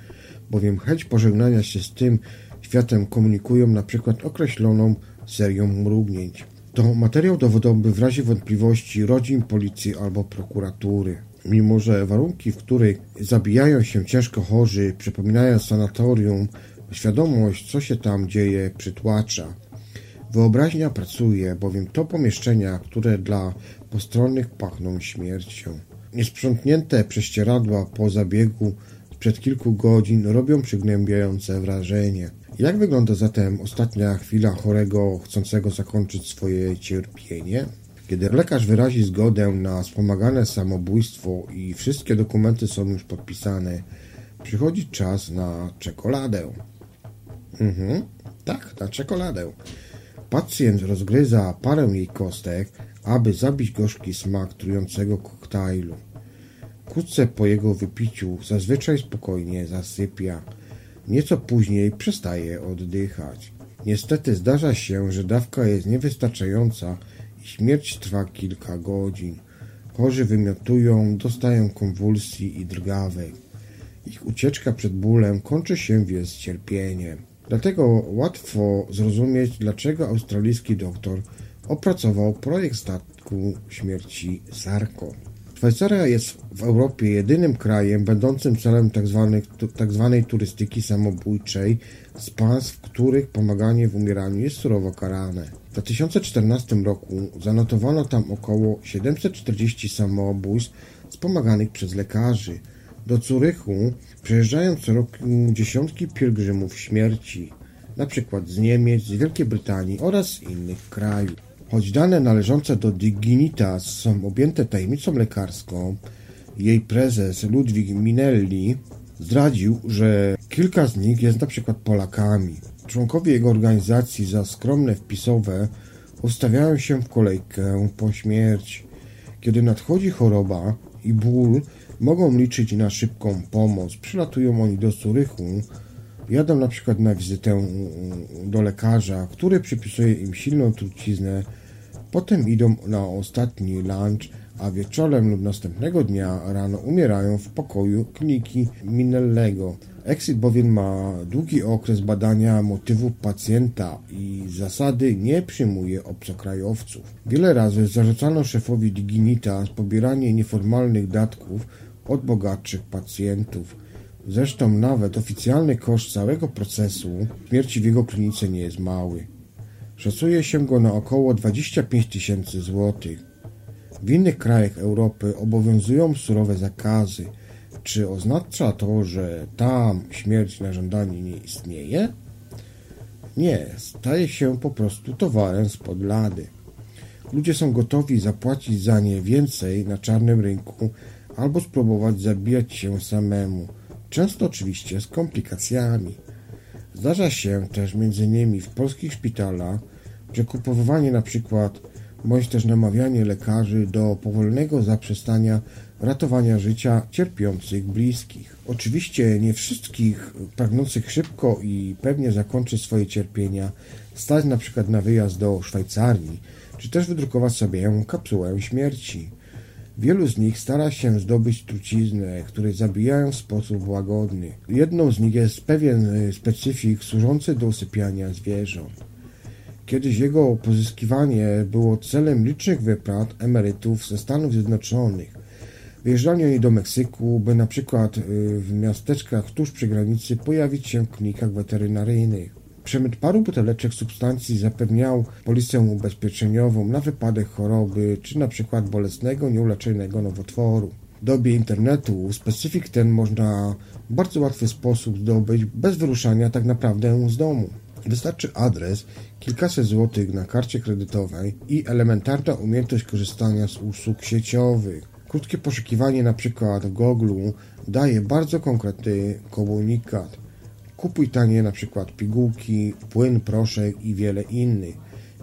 bowiem chęć pożegnania się z tym światem komunikują na przykład określoną serią mrugnięć. To materiał dowodowy w razie wątpliwości rodzin, policji albo prokuratury. Mimo, że warunki, w których zabijają się ciężko chorzy, przypominają sanatorium, świadomość, co się tam dzieje, przytłacza. Wyobraźnia pracuje, bowiem to pomieszczenia, które dla postronnych pachną śmiercią. Niesprzątnięte prześcieradła po zabiegu sprzed kilku godzin robią przygnębiające wrażenie. Jak wygląda zatem ostatnia chwila chorego chcącego zakończyć swoje cierpienie? Kiedy lekarz wyrazi zgodę na wspomagane samobójstwo i wszystkie dokumenty są już podpisane, przychodzi czas na czekoladę. Mhm, tak, na czekoladę. Pacjent rozgryza parę jej kostek, aby zabić gorzki smak trującego koktajlu. Wkrótce po jego wypiciu zazwyczaj spokojnie zasypia. Nieco później przestaje oddychać. Niestety zdarza się, że dawka jest niewystarczająca i śmierć trwa kilka godzin. Chorzy wymiotują, dostają konwulsji i drgawek. Ich ucieczka przed bólem kończy się więc cierpieniem. Dlatego łatwo zrozumieć, dlaczego australijski doktor opracował projekt statku śmierci Sarko. Szwajcaria jest w Europie jedynym krajem będącym celem tzw. tzw. turystyki samobójczej z państw, w których pomaganie w umieraniu jest surowo karane. W 2014 roku zanotowano tam około 740 samobójstw wspomaganych przez lekarzy. Do Curychu przyjeżdżają co roku dziesiątki pielgrzymów śmierci, przykład z Niemiec, z Wielkiej Brytanii oraz innych krajów. Choć dane należące do Dignitas są objęte tajemnicą lekarską, jej prezes Ludwik Minelli zdradził, że kilka z nich jest przykład Polakami. Członkowie jego organizacji za skromne wpisowe ustawiają się w kolejkę po śmierci. Kiedy nadchodzi choroba i ból, mogą liczyć na szybką pomoc. Przylatują oni do Zurychu, jadą na przykład na wizytę do lekarza, który przypisuje im silną truciznę Potem idą na ostatni lunch, a wieczorem lub następnego dnia rano umierają w pokoju kliniki Minellego. Exit bowiem ma długi okres badania motywów pacjenta i zasady nie przyjmuje obcokrajowców. Wiele razy zarzucano szefowi Dignitas pobieranie nieformalnych datków od bogatszych pacjentów. Zresztą nawet oficjalny koszt całego procesu śmierci w jego klinice nie jest mały. Szacuje się go na około 25 tysięcy złotych. W innych krajach Europy obowiązują surowe zakazy. Czy oznacza to, że tam śmierć na żądanie nie istnieje? Nie, staje się po prostu towarem spod lady. Ludzie są gotowi zapłacić za nie więcej na czarnym rynku albo spróbować zabijać się samemu, często oczywiście z komplikacjami. Zdarza się też innymi w polskich szpitalach, na przykład bądź też namawianie lekarzy do powolnego zaprzestania ratowania życia cierpiących bliskich. Oczywiście nie wszystkich pragnących szybko i pewnie zakończyć swoje cierpienia stać przykład na wyjazd do Szwajcarii, czy też wydrukować sobie kapsułę śmierci. Wielu z nich stara się zdobyć truciznę, które zabijają w sposób łagodny. Jedną z nich jest pewien specyfik służący do usypiania zwierząt. Kiedyś jego pozyskiwanie było celem licznych wyprat emerytów ze Stanów Zjednoczonych. Wyjeżdżali oni do Meksyku, by na przykład y, w miasteczkach tuż przy granicy pojawić się w klinikach weterynaryjnych. Przemyt paru buteleczek substancji zapewniał policję ubezpieczeniową na wypadek choroby czy na przykład bolesnego, nieuleczonego nowotworu. W dobie internetu specyfik ten można w bardzo łatwy sposób zdobyć bez wyruszania tak naprawdę z domu. Wystarczy adres, kilkaset złotych na karcie kredytowej i elementarna umiejętność korzystania z usług sieciowych. Krótkie poszukiwanie przykład w Google daje bardzo konkretny komunikat. Kupuj tanie na przykład pigułki, płyn, proszek i wiele innych.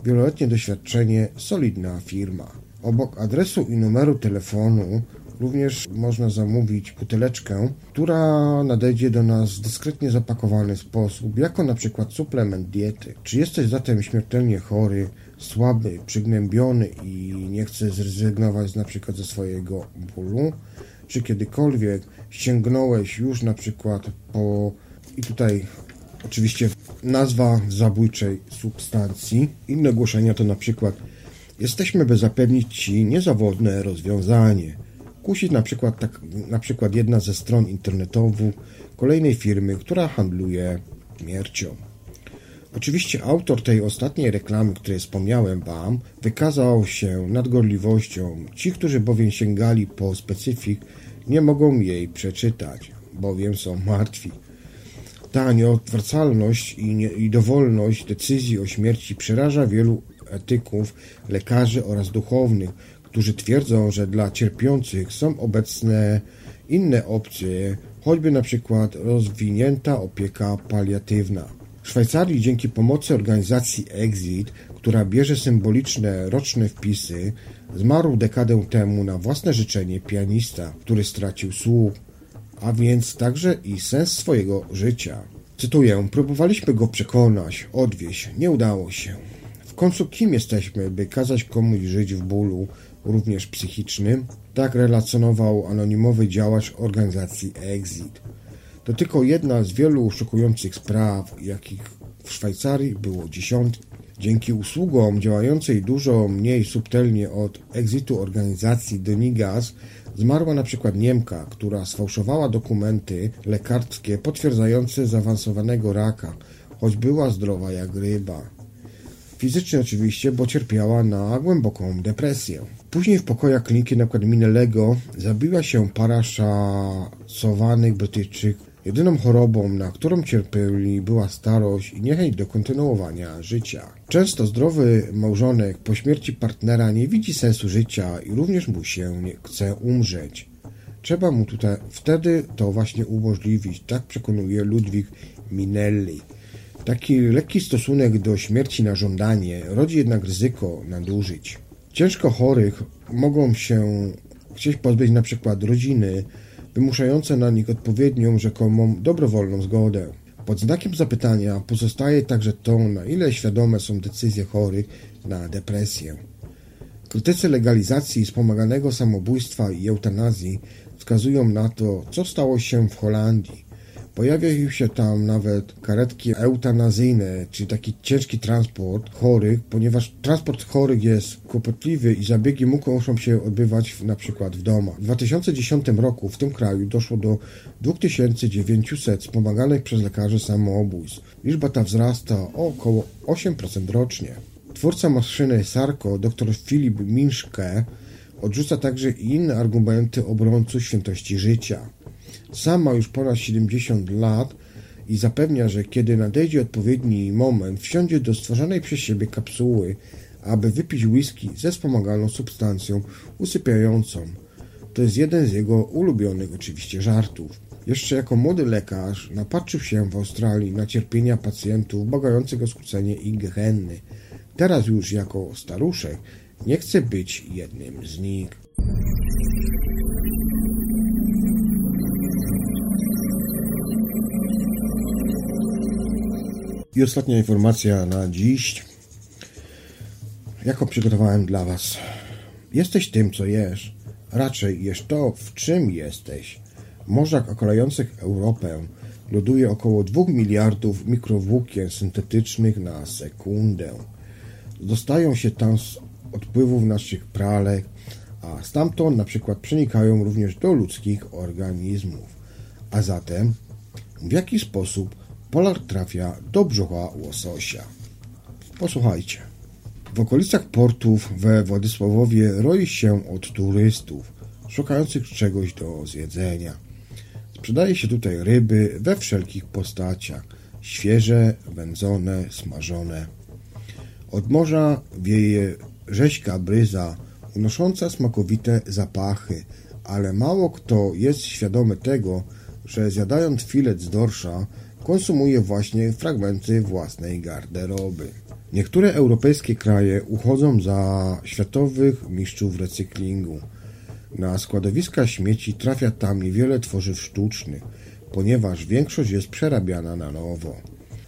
Wieloletnie doświadczenie, solidna firma. Obok adresu i numeru telefonu Również można zamówić buteleczkę, która nadejdzie do nas w dyskretnie zapakowany sposób, jako na przykład suplement diety. Czy jesteś zatem śmiertelnie chory, słaby, przygnębiony i nie chce zrezygnować na przykład ze swojego bólu? Czy kiedykolwiek sięgnąłeś już na przykład po i tutaj oczywiście nazwa zabójczej substancji. Inne ogłoszenia to na przykład jesteśmy, by zapewnić Ci niezawodne rozwiązanie. Kusi na przykład, tak, na przykład jedna ze stron internetowych kolejnej firmy, która handluje śmiercią. Oczywiście autor tej ostatniej reklamy, której wspomniałem Wam, wykazał się nadgorliwością. Ci, którzy bowiem sięgali po specyfik, nie mogą jej przeczytać, bowiem są martwi. Ta nieodwracalność i, nie, i dowolność decyzji o śmierci przeraża wielu etyków, lekarzy oraz duchownych, którzy twierdzą, że dla cierpiących są obecne inne opcje, choćby na przykład rozwinięta opieka paliatywna. W Szwajcarii dzięki pomocy organizacji Exit, która bierze symboliczne roczne wpisy, zmarł dekadę temu na własne życzenie pianista, który stracił słuch a więc także i sens swojego życia. Cytuję: Próbowaliśmy go przekonać, odwieść, nie udało się. W końcu kim jesteśmy, by kazać komuś żyć w bólu, również psychicznym? Tak relacjonował anonimowy działacz organizacji Exit. To tylko jedna z wielu szokujących spraw, jakich w Szwajcarii było dziesiątki. Dzięki usługom działającej dużo mniej subtelnie od exitu organizacji Donigas Zmarła na przykład Niemka, która sfałszowała dokumenty lekarskie potwierdzające zaawansowanego raka, choć była zdrowa jak ryba. Fizycznie oczywiście, bo cierpiała na głęboką depresję. Później w pokojach kliniki np. Minelego zabiła się para szacowanych Brytyjczyków Jedyną chorobą, na którą cierpieli, była starość i niechęć do kontynuowania życia. Często zdrowy małżonek po śmierci partnera nie widzi sensu życia i również mu się nie chce umrzeć. Trzeba mu tutaj wtedy to właśnie umożliwić, tak przekonuje Ludwik Minelli. Taki lekki stosunek do śmierci na żądanie rodzi jednak ryzyko nadużyć. Ciężko chorych mogą się chcieć pozbyć na przykład rodziny, wymuszające na nich odpowiednią, rzekomą, dobrowolną zgodę. Pod znakiem zapytania pozostaje także to, na ile świadome są decyzje chorych na depresję. Krytycy legalizacji wspomaganego samobójstwa i eutanazji wskazują na to, co stało się w Holandii. Pojawiają się tam nawet karetki eutanazyjne, czyli taki ciężki transport chorych, ponieważ transport chorych jest kłopotliwy i zabiegi muszą się odbywać na przykład w domach. W 2010 roku w tym kraju doszło do 2900 wspomaganych przez lekarzy samobójstw. Liczba ta wzrasta o około 8% rocznie. Twórca maszyny Sarko, dr Filip Minszke, odrzuca także inne argumenty obrońców świętości życia. Sam ma już ponad 70 lat i zapewnia, że kiedy nadejdzie odpowiedni moment, wsiądzie do stworzonej przez siebie kapsuły, aby wypić whisky ze wspomaganą substancją usypiającą. To jest jeden z jego ulubionych oczywiście żartów. Jeszcze jako młody lekarz napatrzył się w Australii na cierpienia pacjentów bogających o skrócenie ich gehenny. Teraz już jako staruszek nie chce być jednym z nich. I ostatnia informacja na dziś. Jaką przygotowałem dla Was? Jesteś tym, co jesz. Raczej jesz to, w czym jesteś. Morzach okalających Europę loduje około 2 miliardów mikrowłókien syntetycznych na sekundę. Dostają się tam z odpływów naszych pralek, a stamtąd na przykład przenikają również do ludzkich organizmów. A zatem, w jaki sposób polar trafia do brzucha łososia. Posłuchajcie. W okolicach portów we Władysławowie roi się od turystów szukających czegoś do zjedzenia. Sprzedaje się tutaj ryby we wszelkich postaciach świeże, wędzone, smażone. Od morza wieje rzeźka bryza, unosząca smakowite zapachy, ale mało kto jest świadomy tego, że zjadając filet z dorsza konsumuje właśnie fragmenty własnej garderoby. Niektóre europejskie kraje uchodzą za światowych mistrzów recyklingu. Na składowiska śmieci trafia tam niewiele tworzyw sztucznych, ponieważ większość jest przerabiana na nowo.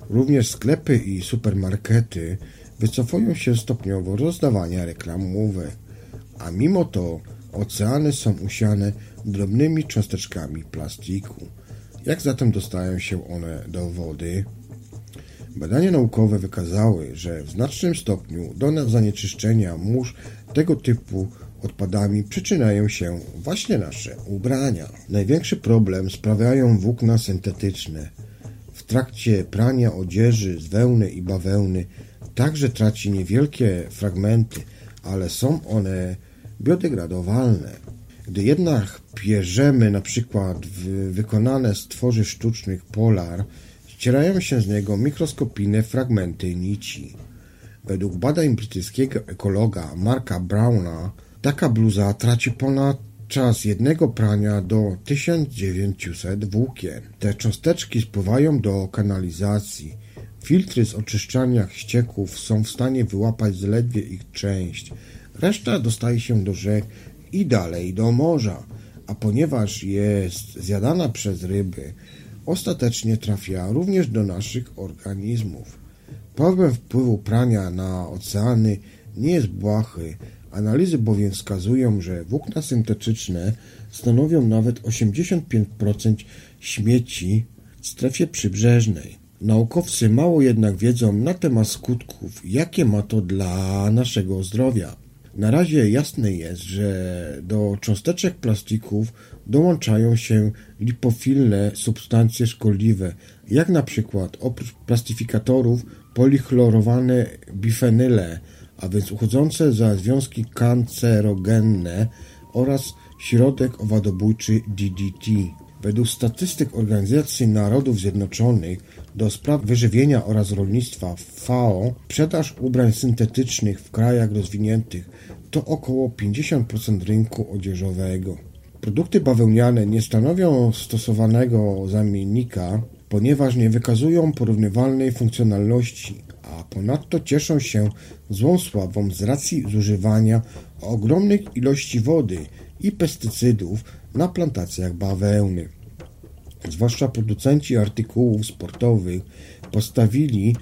Również sklepy i supermarkety wycofują się stopniowo rozdawania reklamówek, a mimo to oceany są usiane drobnymi cząsteczkami plastiku. Jak zatem dostają się one do wody? Badania naukowe wykazały, że w znacznym stopniu do zanieczyszczenia mórz tego typu odpadami przyczyniają się właśnie nasze ubrania. Największy problem sprawiają włókna syntetyczne. W trakcie prania odzieży z wełny i bawełny także traci niewielkie fragmenty, ale są one biodegradowalne. Gdy jednak pierzemy na przykład wykonane z tworzyw sztucznych polar, ścierają się z niego mikroskopijne fragmenty nici. Według badań brytyjskiego ekologa Marka Browna taka bluza traci ponad czas jednego prania do 1900 włókien. Te cząsteczki spływają do kanalizacji. Filtry z oczyszczania ścieków są w stanie wyłapać zaledwie ich część. Reszta dostaje się do rzek i dalej do morza, a ponieważ jest zjadana przez ryby, ostatecznie trafia również do naszych organizmów. Problem wpływu prania na oceany nie jest błahy, analizy bowiem wskazują, że włókna syntetyczne stanowią nawet 85% śmieci w strefie przybrzeżnej. Naukowcy mało jednak wiedzą na temat skutków, jakie ma to dla naszego zdrowia. Na razie jasne jest, że do cząsteczek plastików dołączają się lipofilne substancje szkodliwe, jak na przykład oprócz plastyfikatorów polichlorowane bifenyle, a więc uchodzące za związki kancerogenne oraz środek owadobójczy DDT. Według statystyk Organizacji Narodów Zjednoczonych do spraw wyżywienia oraz rolnictwa FAO sprzedaż ubrań syntetycznych w krajach rozwiniętych to około 50% rynku odzieżowego. Produkty bawełniane nie stanowią stosowanego zamiennika, ponieważ nie wykazują porównywalnej funkcjonalności, a ponadto cieszą się złą sławą z racji zużywania ogromnych ilości wody i pestycydów na plantacjach bawełny. Zwłaszcza producenci artykułów sportowych postawili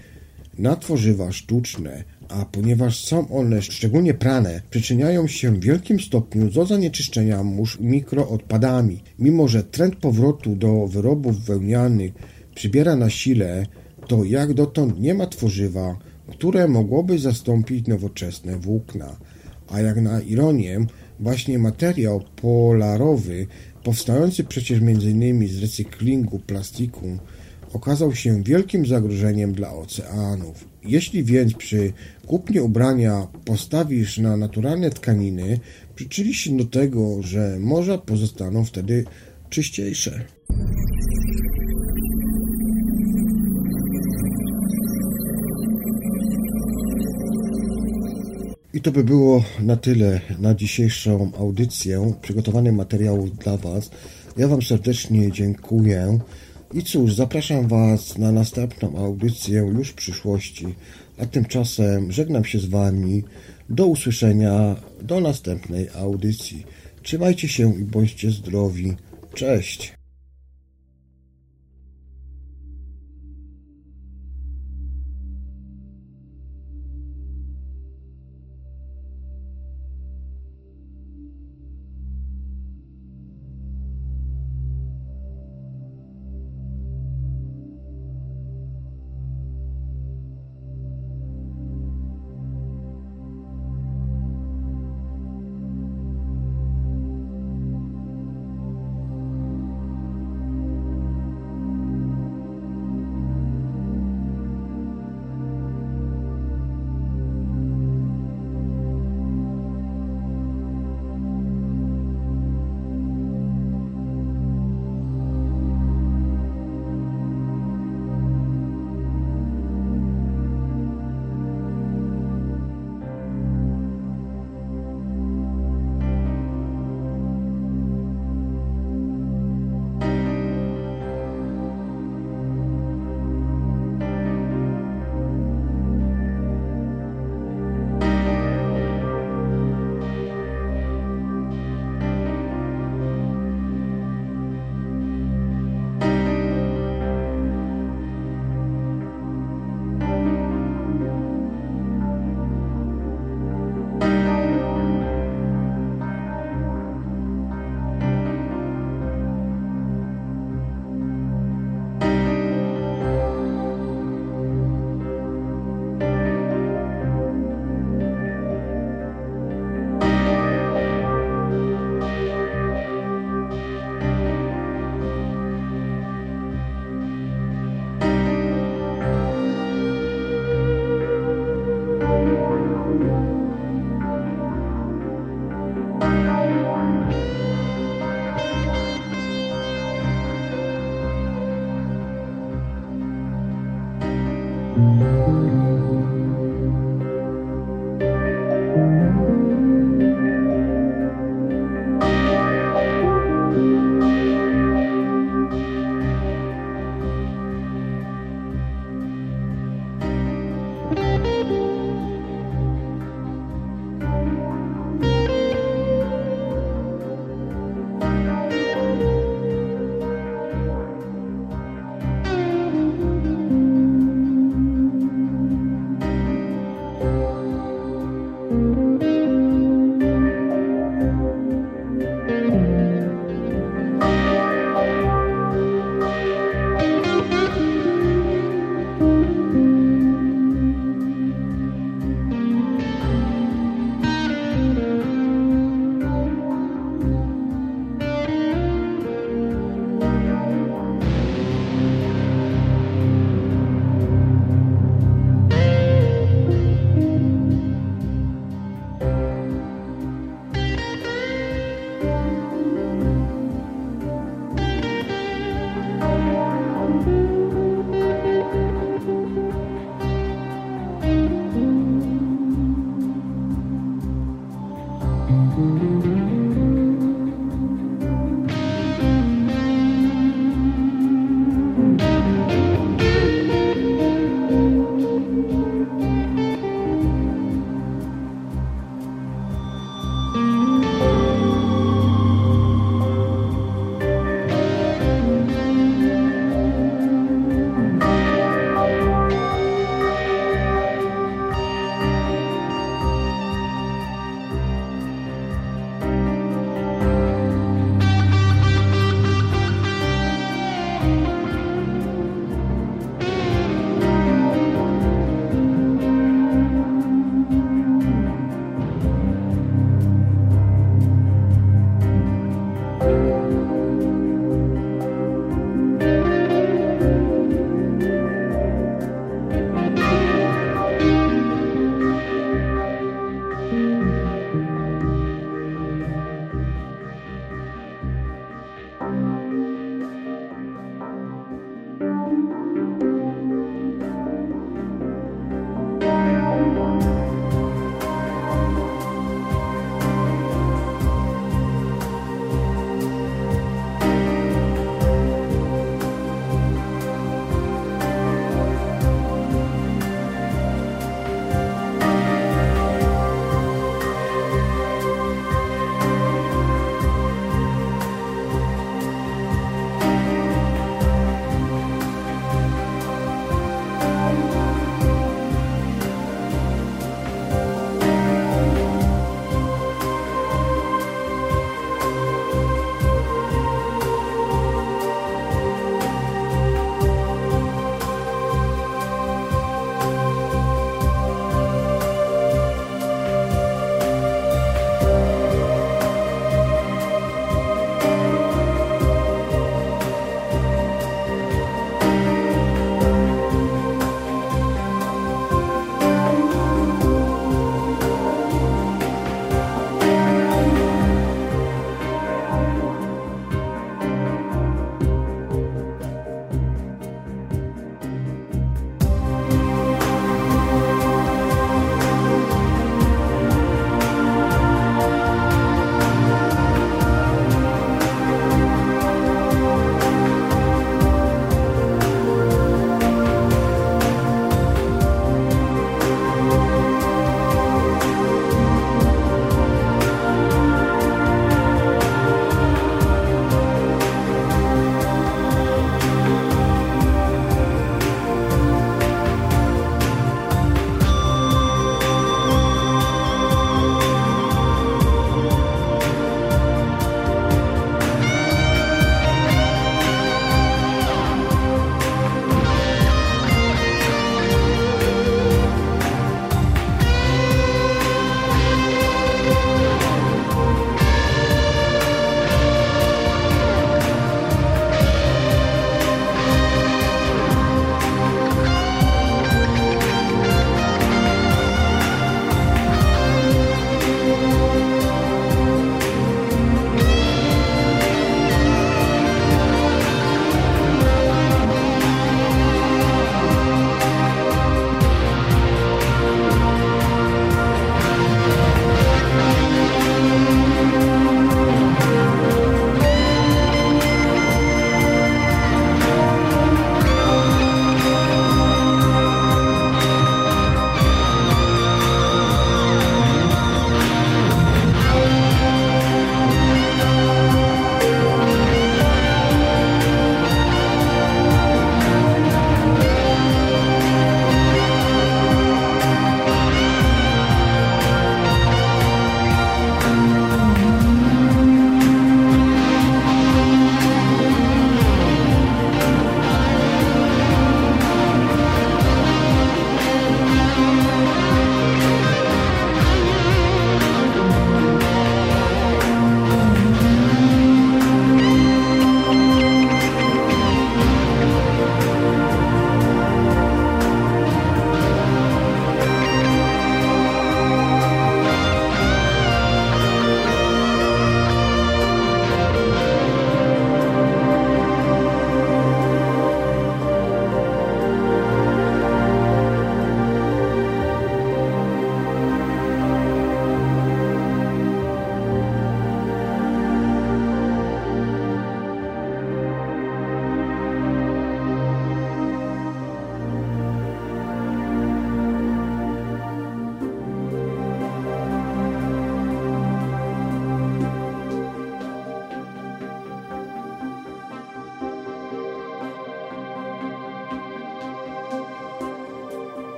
na tworzywa sztuczne, a ponieważ są one szczególnie prane, przyczyniają się w wielkim stopniu do zanieczyszczenia mórz mikroodpadami. Mimo, że trend powrotu do wyrobów wełnianych przybiera na sile, to jak dotąd nie ma tworzywa, które mogłoby zastąpić nowoczesne włókna. A jak na ironię, właśnie materiał polarowy, powstający przecież m.in. z recyklingu plastiku, okazał się wielkim zagrożeniem dla oceanów. Jeśli więc przy kupnie ubrania postawisz na naturalne tkaniny, przyczynisz się do tego, że morza pozostaną wtedy czyściejsze. I to by było na tyle na dzisiejszą audycję. Przygotowanych materiałów dla Was. Ja Wam serdecznie dziękuję. I cóż, zapraszam Was na następną audycję już w przyszłości. A tymczasem żegnam się z Wami. Do usłyszenia do następnej audycji. Trzymajcie się i bądźcie zdrowi. Cześć.